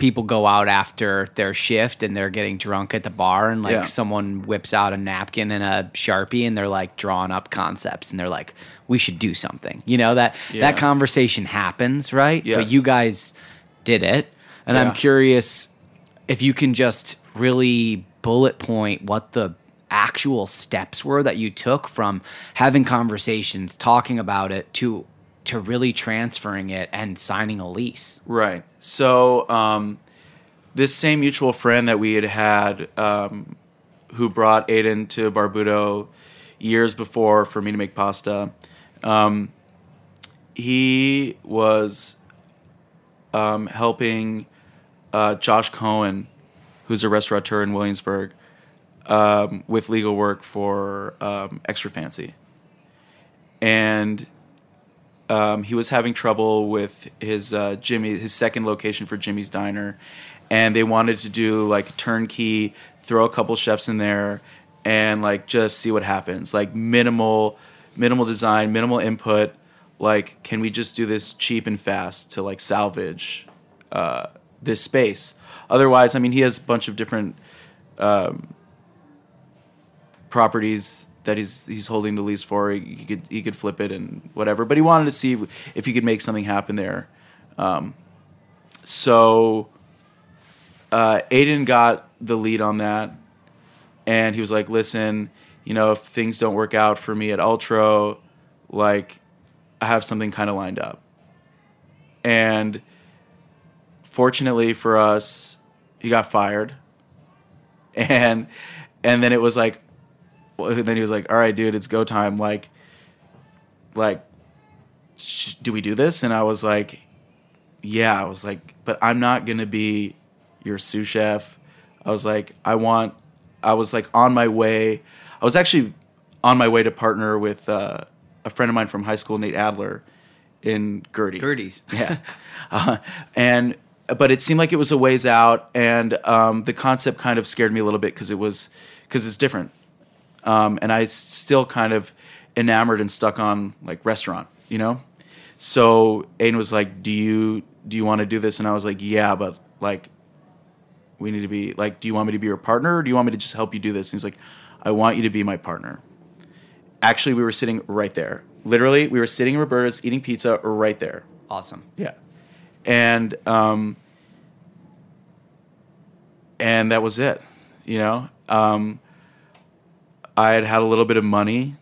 Speaker 3: people go out after their shift and they're getting drunk at the bar and like
Speaker 9: Yeah.
Speaker 3: someone whips out a napkin and a sharpie and they're like drawing up concepts and they're like we should do something. You know that
Speaker 9: Yeah.
Speaker 3: that conversation happens right? But you guys did it. And i'm curious if you can just really bullet point what the actual steps were that you took from having conversations talking about it to to really transferring it and signing a lease
Speaker 9: Right. So um, this same mutual friend that we had had, um, who brought Aidan to Barbuto years before for me to make pasta, um, he was um, helping uh, Josh Cohen, who's a restaurateur in Williamsburg, um, with legal work for um, Extra Fancy, and um, he was having trouble with his uh, Jimmy, his second location for Jimmy's Diner, and they wanted to do like turnkey, throw a couple chefs in there, and like just see what happens. Like minimal, minimal design, minimal input. Like, can we just do this cheap and fast to like salvage uh, this space? Otherwise, I mean, he has a bunch of different um, properties that he's he's holding the lease for. He, could he could flip it and whatever. But he wanted to see if, if he could make something happen there. Um, so uh, Aidan got the lead on that, and he was like, "Listen, you know, if things don't work out for me at Altro, like I have something kind of lined up." And fortunately for us, he got fired, and and then it was like well, then he was like, "All right, dude, it's go time." Like, like, sh- do we do this? And I was like, "Yeah." I was like, "But I'm not gonna be your sous chef." I was like, "I want." I was like on my way. I was actually on my way to partner with uh, a friend of mine from high school, Nate Adler, in Gertie.
Speaker 3: Gertie's.
Speaker 9: Yeah. Uh, and but it seemed like it was a ways out, and um, the concept kind of scared me a little bit because it was because it's different, um, and I still kind of enamored and stuck on like restaurant, you know. So Aidan was like, "Do you do you want to do this?" And I was like, "Yeah, but like." We need to be like, do you want me to be your partner or do you want me to just help you do this? And he's like, I want you to be my partner. Actually, we were sitting right there. Literally, we were sitting in Roberta's eating pizza right there.
Speaker 3: awesome
Speaker 9: Yeah. And um and that was it. You know? Um I had had a little bit of money.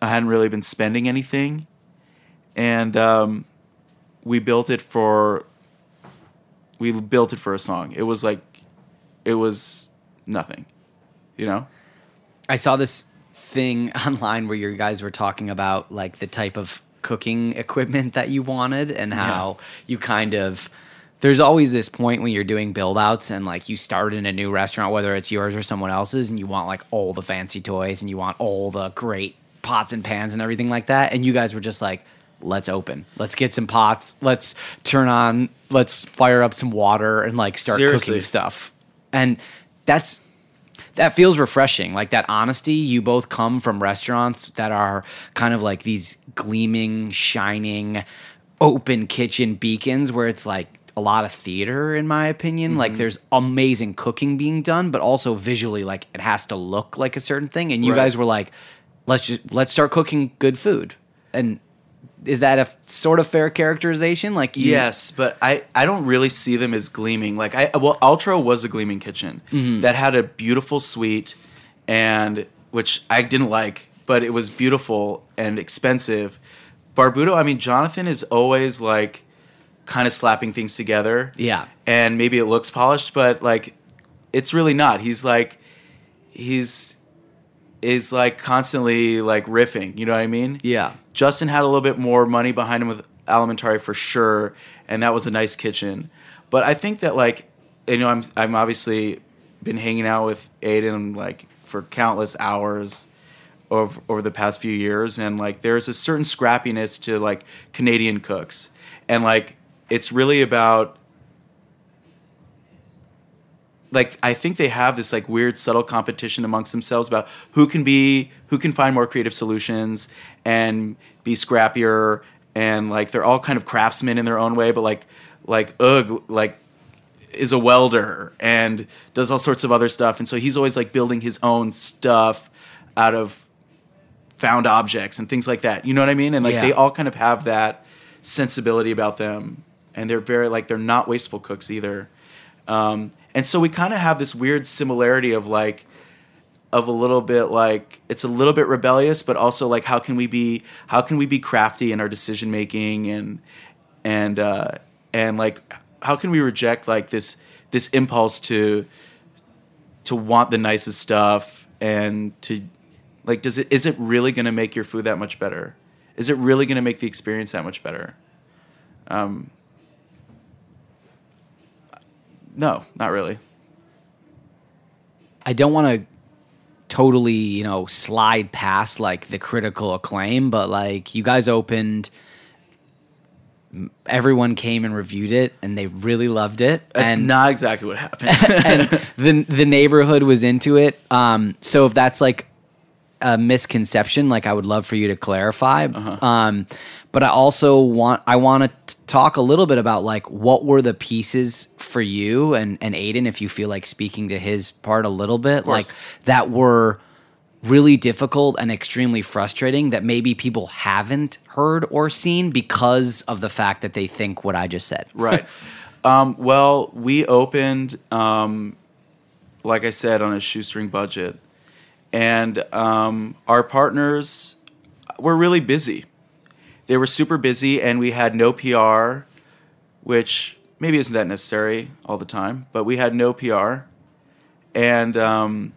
Speaker 9: I hadn't really been spending anything. And um we built it for we built it for a song. It was like it was nothing. You know?
Speaker 3: I saw this thing online where you guys were talking about like the type of cooking equipment that you wanted and how you kind of there's always this point when you're doing build outs and like you start in a new restaurant whether it's yours or someone else's and you want like all the fancy toys and you want all the great pots and pans and everything like that. And you guys were just like, let's open. Let's get some pots. Let's turn on, let's fire up some water and like start
Speaker 9: Seriously.
Speaker 3: cooking stuff. And that's that feels refreshing. Like that honesty. You both come from restaurants that are kind of like these gleaming, shining, open kitchen beacons where it's like a lot of theater in my opinion. Like there's amazing cooking being done, but also visually like it has to look like a certain thing. And you
Speaker 9: Right.
Speaker 3: guys were like, let's just let's start cooking good food. And is that a sort of fair characterization? Like you,
Speaker 9: Yes, but I, I don't really see them as gleaming. Like I well, Altro was a gleaming kitchen
Speaker 3: Mm-hmm.
Speaker 9: that had a beautiful suite, and which I didn't like, but it was beautiful and expensive. Barbuto, I mean, Jonathan is always like kind of slapping things together.
Speaker 3: Yeah.
Speaker 9: and maybe it looks polished, but like it's really not. He's like he's is like constantly like riffing. You know what I mean?
Speaker 3: Yeah.
Speaker 9: Justin had a little bit more money behind him with Alimentari for sure, and that was a nice kitchen. But I think that like you know I'm I'm obviously been hanging out with Aidan like for countless hours over over the past few years, and like there's a certain scrappiness to like Canadian cooks, and like it's really about like I think they have this like weird subtle competition amongst themselves about who can be who can find more creative solutions and be scrappier and like they're all kind of craftsmen in their own way but like like ugh like is a welder and does all sorts of other stuff. And so he's always like building his own stuff out of found objects and things like that. You know what i mean? And like
Speaker 3: Yeah.
Speaker 9: they all kind of have that sensibility about them and they're very like they're not wasteful cooks either. Um, and so we kind of have this weird similarity of like of a little bit like it's a little bit rebellious but also like how can we be how can we be crafty in our decision making and and uh and like how can we reject like this this impulse to to want the nicest stuff and to like does it is it really going to make your food that much better? Is it really going to make the experience that much better? Um no not really
Speaker 3: I don't want to totally, you know, slide past like the critical acclaim, but like you guys opened everyone came and reviewed it and they really loved it
Speaker 9: that's
Speaker 3: and
Speaker 9: not exactly what happened
Speaker 3: and the the neighborhood was into it. Um, so if that's like a misconception, like I would love for you to clarify. Um, but I also want I want to talk a little bit about like what were the pieces for you and and Aidan, if you feel like speaking to his part a little bit, like that were really difficult and extremely frustrating that maybe people haven't heard or seen because of the fact that they think what I just said.
Speaker 9: right. Um, well, we opened, um, like I said, on a shoestring budget, and um, our partners were really busy. They were super busy, and we had no PR, which maybe isn't that necessary all the time, but we had no PR, and um,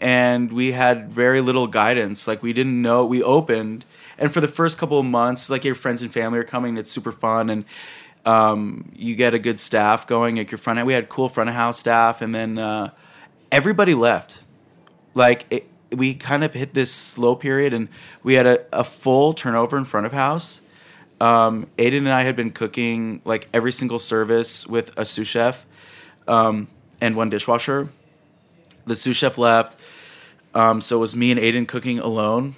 Speaker 9: and we had very little guidance. Like we didn't know we opened, and for the first couple of months, like your friends and family are coming. It's super fun, and um, you get a good staff going at your front end. We had cool front of house staff, and then uh, everybody left. Like it, we kind of hit this slow period, and we had a, a full turnover in front of house. Um, Aidan and I had been cooking like every single service with a sous chef um, and one dishwasher. The sous chef left, um, so it was me and Aidan cooking alone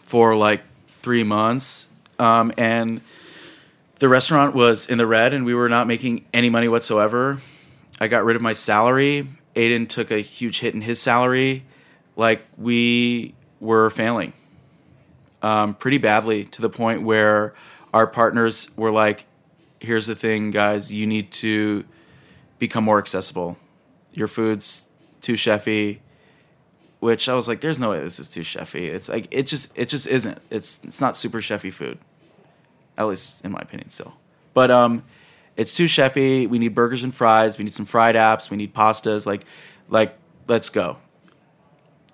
Speaker 9: for like three months, um, and the restaurant was in the red, and we were not making any money whatsoever. I got rid of my salary. Aidan took a huge hit in his salary. Like we were failing um, pretty badly to the point where our partners were like, "Here's the thing, guys. You need to become more accessible. Your food's too chefy." Which I was like, "There's no way this is too chefy. It's like it just it just isn't. It's it's not super chefy food, at least in my opinion, still. But um, it's too chefy. We need burgers and fries. We need some fried apps. We need pastas. Like like let's go."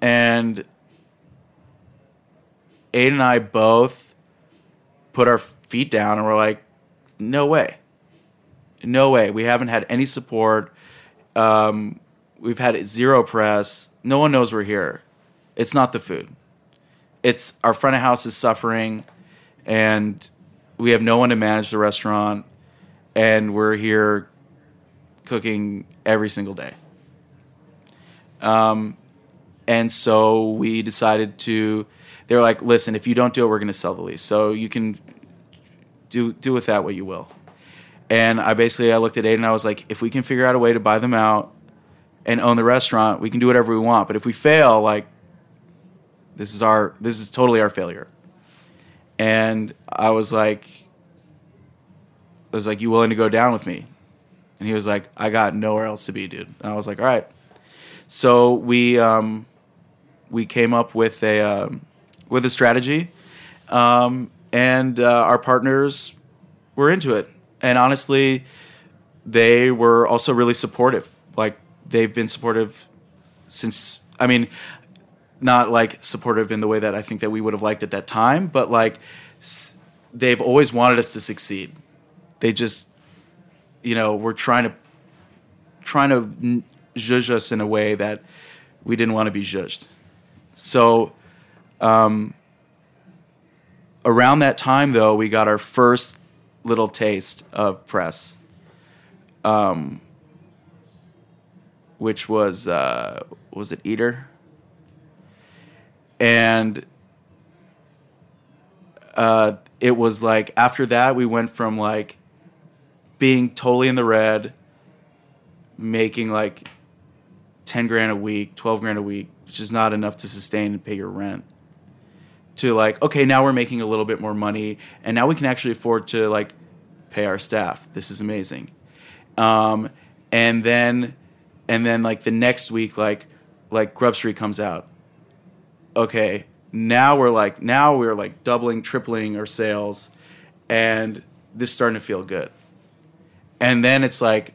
Speaker 9: And Aidan and I both put our feet down and we're like, no way. No way. We haven't had any support. Um, we've had zero press. No one knows we're here. It's not the food. It's our front of house is suffering, and we have no one to manage the restaurant, and we're here cooking every single day. Um, and so we decided to. They're like, listen, if you don't do it, we're going to sell the lease. So you can do do with that what you will. And I basically I looked at Aidan and I was like, if we can figure out a way to buy them out and own the restaurant, we can do whatever we want. But if we fail, like this is our this is totally our failure. And I was like Was like, You willing to go down with me? And he was like, I got nowhere else to be, dude. And I was like, All right. So we um we came up with a um, with a strategy. Um, and uh, our partners were into it. And honestly, they were also really supportive. Like they've been supportive since. I mean, not like supportive in the way that I think that we would have liked at that time, but like s- they've always wanted us to succeed. They just, you know, were trying to trying to judge us in a way that we didn't want to be judged. So, um, around that time, though, we got our first little taste of press, um, which was uh, was it Eater, and uh, it was like after that we went from like being totally in the red, making like ten grand a week, twelve grand a week, which is not enough to sustain and pay your rent to like okay now we're making a little bit more money and now we can actually afford to like pay our staff. This is amazing. Um, and then and then like the next week like like grub street comes out. Okay now we're like now we're like doubling tripling our sales and this is starting to feel good and then it's like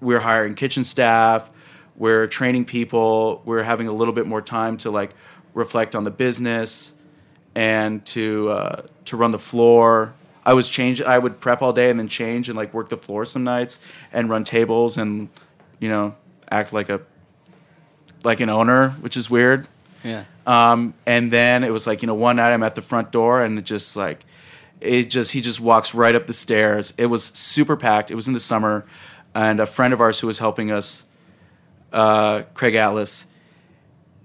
Speaker 9: we're hiring kitchen staff we're training people we're having a little bit more time to like reflect on the business and to uh, to run the floor i was change i would prep all day and then change and like work the floor some nights and run tables and you know act like a like an owner which is weird
Speaker 3: Yeah.
Speaker 9: um, and then it was like, you know, one night I'm at the front door and it just like, it just, he just walks right up the stairs. It was super packed. It was in the summer. And a friend of ours who was helping us, uh, Craig Atlas,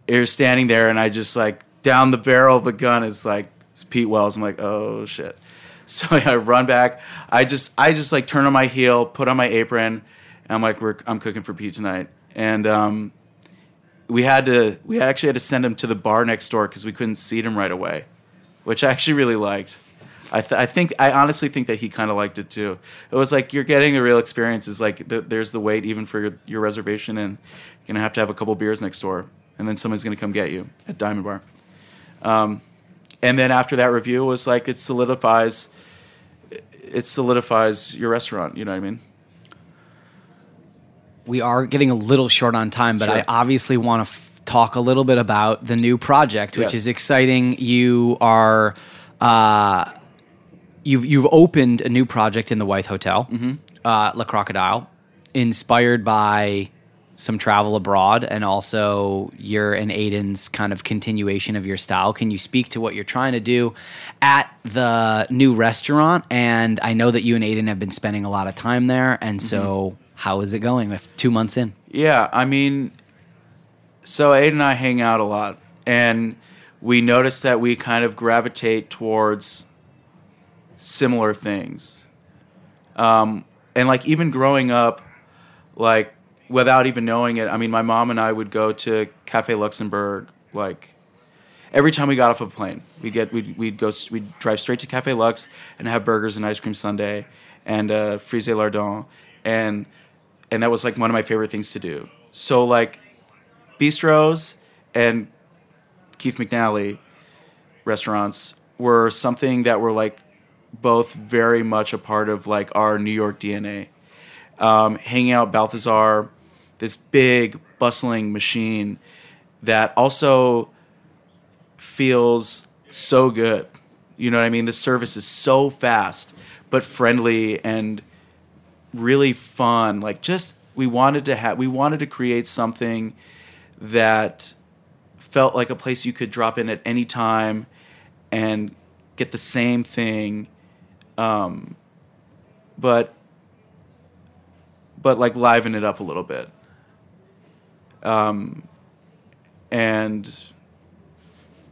Speaker 9: is standing there and I just like, down the barrel of the gun is like, it's Pete Wells. I'm like, oh shit. So I run back. I just, I just like turn on my heel, put on my apron, and I'm like, we're, I'm cooking for Pete tonight. And, um, we had to we actually had to send him to the bar next door because we couldn't seat him right away, which I actually really liked. I, th- I think I honestly think that he kind of liked it too. It was like you're getting the real experience. Is like the, there's the wait even for your, your reservation, and you're gonna have to have a couple beers next door, and then somebody's gonna come get you at Diamond Bar. Um, and then after that review, it was like it solidifies it solidifies your restaurant. You know what I mean?
Speaker 3: we are getting a little short on time, but
Speaker 9: Sure.
Speaker 3: I obviously want to f- talk a little bit about the new project, which
Speaker 9: Yes.
Speaker 3: is exciting. You are, uh, you've you've opened a new project in the Wythe Hotel,
Speaker 9: Mm-hmm.
Speaker 3: uh, Le Crocodile, inspired by some travel abroad and also your and Aidan's kind of continuation of your style. Can you speak to what you're trying to do at the new restaurant? And I know that you and Aidan have been spending a lot of time there, and so
Speaker 9: Mm-hmm.
Speaker 3: how is it going? With two months in,
Speaker 9: Yeah, I mean, so Aidan and I hang out a lot, and we notice that we kind of gravitate towards similar things. Um, and like even growing up, like without even knowing it, I mean, my mom and I would go to Cafe Luxembourg like every time we got off of a plane. We get we'd, we'd go we'd drive straight to Cafe Lux and have burgers and ice cream sundae and uh, frise lardon and and that was like one of my favorite things to do. So like bistros and Keith McNally restaurants were something that were like both very much a part of like our New York DNA. Um, hanging out Balthazar, this big bustling machine that also feels so good. You know what I mean? The service is so fast, but friendly and really fun. Like just we wanted to have we wanted to create something that felt like a place you could drop in at any time and get the same thing, um, but but like liven it up a little bit. Um, and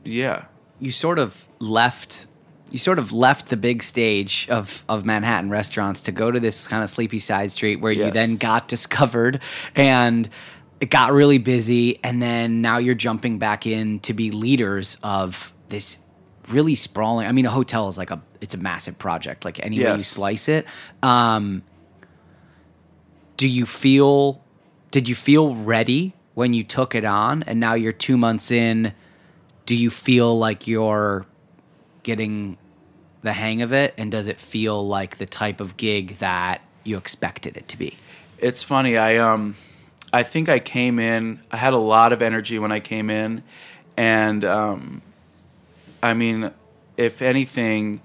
Speaker 9: yeah,
Speaker 3: you sort of left you sort of left the big stage of, of Manhattan restaurants to go to this kind of sleepy side street where you then got discovered and it got really busy and then now you're jumping back in to be leaders of this really sprawling I mean a hotel is like a it's a massive project like any way you
Speaker 9: Yes.
Speaker 3: slice it um do you feel did you feel ready when you took it on and now you're 2 months in do you feel like you're getting the hang of it and does it feel like the type of gig that you expected it to be
Speaker 9: it's funny. I um, I think I came in. I had a lot of energy when I came in, and um, I mean, if anything,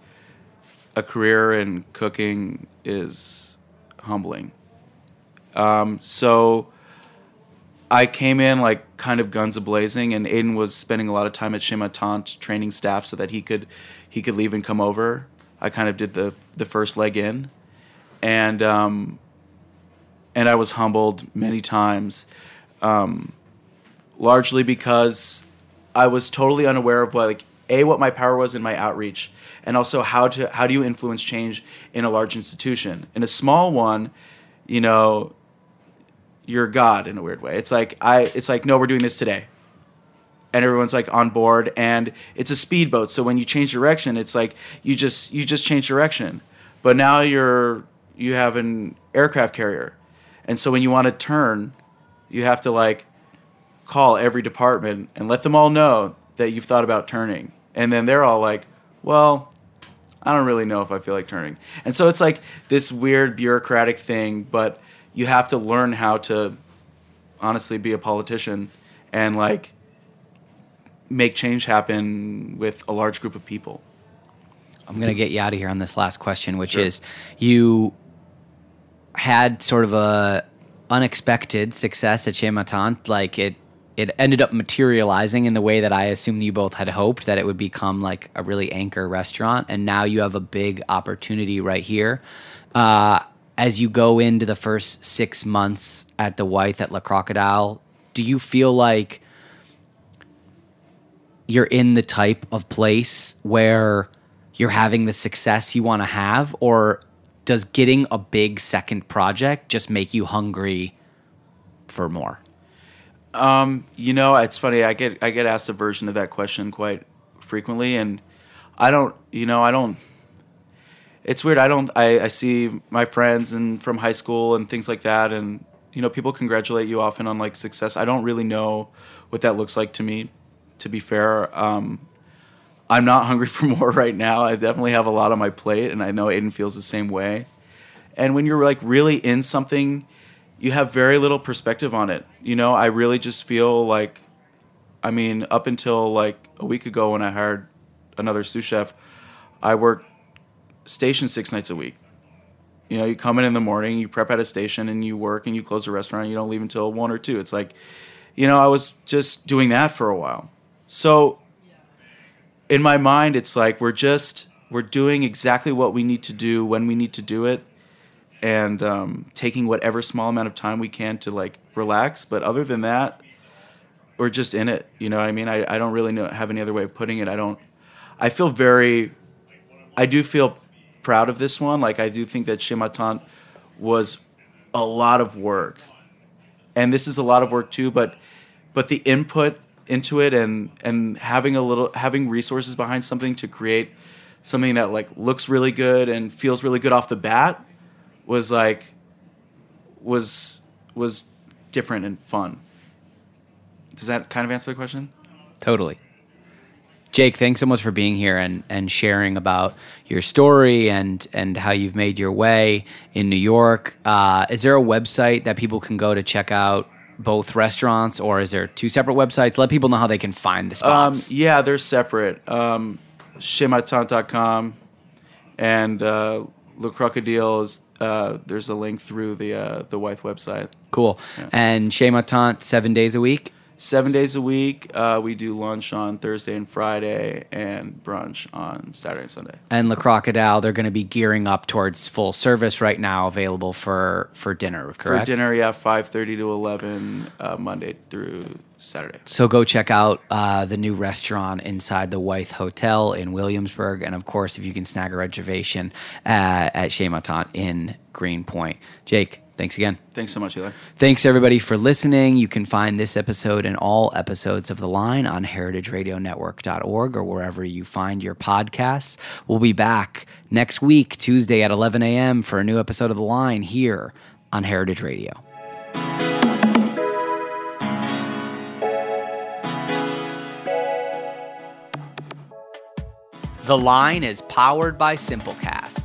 Speaker 9: a career in cooking is humbling. Um, so I came in like kind of guns a blazing, and Aidan was spending a lot of time at Chez Ma Tante training staff so that he could he could leave and come over. I kind of did the the first leg in, and um, and I was humbled many times, um, largely because I was totally unaware of what like a what my power was in my outreach, and also how to how do you influence change in a large institution. In a small one, you know, you're God in a weird way. It's like I it's like no, we're doing this today. And everyone's like on board and it's a speedboat. So when you change direction, it's like you just you just change direction. But now you're you have an aircraft carrier. And so when you want to turn, you have to like call every department and let them all know that you've thought about turning. And then they're all like, "Well, I don't really know if I feel like turning. And so it's like this weird bureaucratic thing, but you have to learn how to honestly be a politician and like make change happen with a large group of people.
Speaker 3: I'm going to get you out of here on this last question, which
Speaker 9: Sure.
Speaker 3: is you had sort of a unexpected success at Chez Ma Tante. Like it, it ended up materializing in the way that I assumed you both had hoped that it would become like a really anchor restaurant. And now you have a big opportunity right here. Uh, as you go into the first six months at the Wythe at Le Crocodile, do you feel like you're in the type of place where you're having the success you want to have or does getting a big second project just make you hungry for more
Speaker 9: Um, you know, it's funny. I get I get asked a version of that question quite frequently, and I don't. You know, I don't. It's weird. I don't. I, I see my friends and from high school and things like that, and you know, people congratulate you often on like success. I don't really know what that looks like to me. To be fair, um, I'm not hungry for more right now. I definitely have a lot on my plate, and I know Aidan feels the same way. And when you're like really in something, you have very little perspective on it. You know, I really just feel like, I mean, up until like a week ago when I hired another sous chef, I worked station six nights a week. You know, you come in in the morning, you prep at a station, and you work, and you close the restaurant. You don't leave until one or two. It's like, you know, I was just doing that for a while. So, in my mind, it's like we're just we're doing exactly what we need to do when we need to do it, and um, taking whatever small amount of time we can to like relax. But other than that, we're just in it. You know what I mean? I, I don't really know have any other way of putting it. I don't. I feel very. I do feel proud of this one. Like I do think that Ma was a lot of work, and this is a lot of work too. But but the input into it and and having a little having resources behind something to create something that like looks really good and feels really good off the bat was like was was different and fun. Does that kind of answer the question?
Speaker 3: totally jake thanks so much for being here and, and sharing about your story and, and how you've made your way in new york uh, is there a website that people can go to check out both restaurants or is there two separate websites let people know how they can find the
Speaker 9: Um,
Speaker 3: spots
Speaker 9: yeah, they're separate. Um, ChezMaTante.com and uh, Le Crocodile is uh, there's a link through the uh, the Wythe website.
Speaker 3: cool. And chez ma tante seven days a week
Speaker 9: seven days a week. Uh, we do lunch on Thursday and Friday, and brunch on Saturday and Sunday.
Speaker 3: And Le Crocodile, they're going to be gearing up towards full service right now, available for for dinner. Correct.
Speaker 9: For dinner, yeah, five thirty to eleven, uh, Monday through Saturday.
Speaker 3: So go check out uh, the new restaurant inside the Wythe Hotel in Williamsburg, and of course, if you can snag a reservation uh, at Chez Ma Tante in Greenpoint. Jake, thanks again.
Speaker 9: Thanks so much, Eli.
Speaker 3: Thanks everybody for listening. You can find this episode and all episodes of The Line on heritageradionetwork.org or wherever you find your podcasts. We'll be back next week, Tuesday at 11 a.m. for a new episode of The Line here on Heritage Radio. The Line is powered by Simplecast.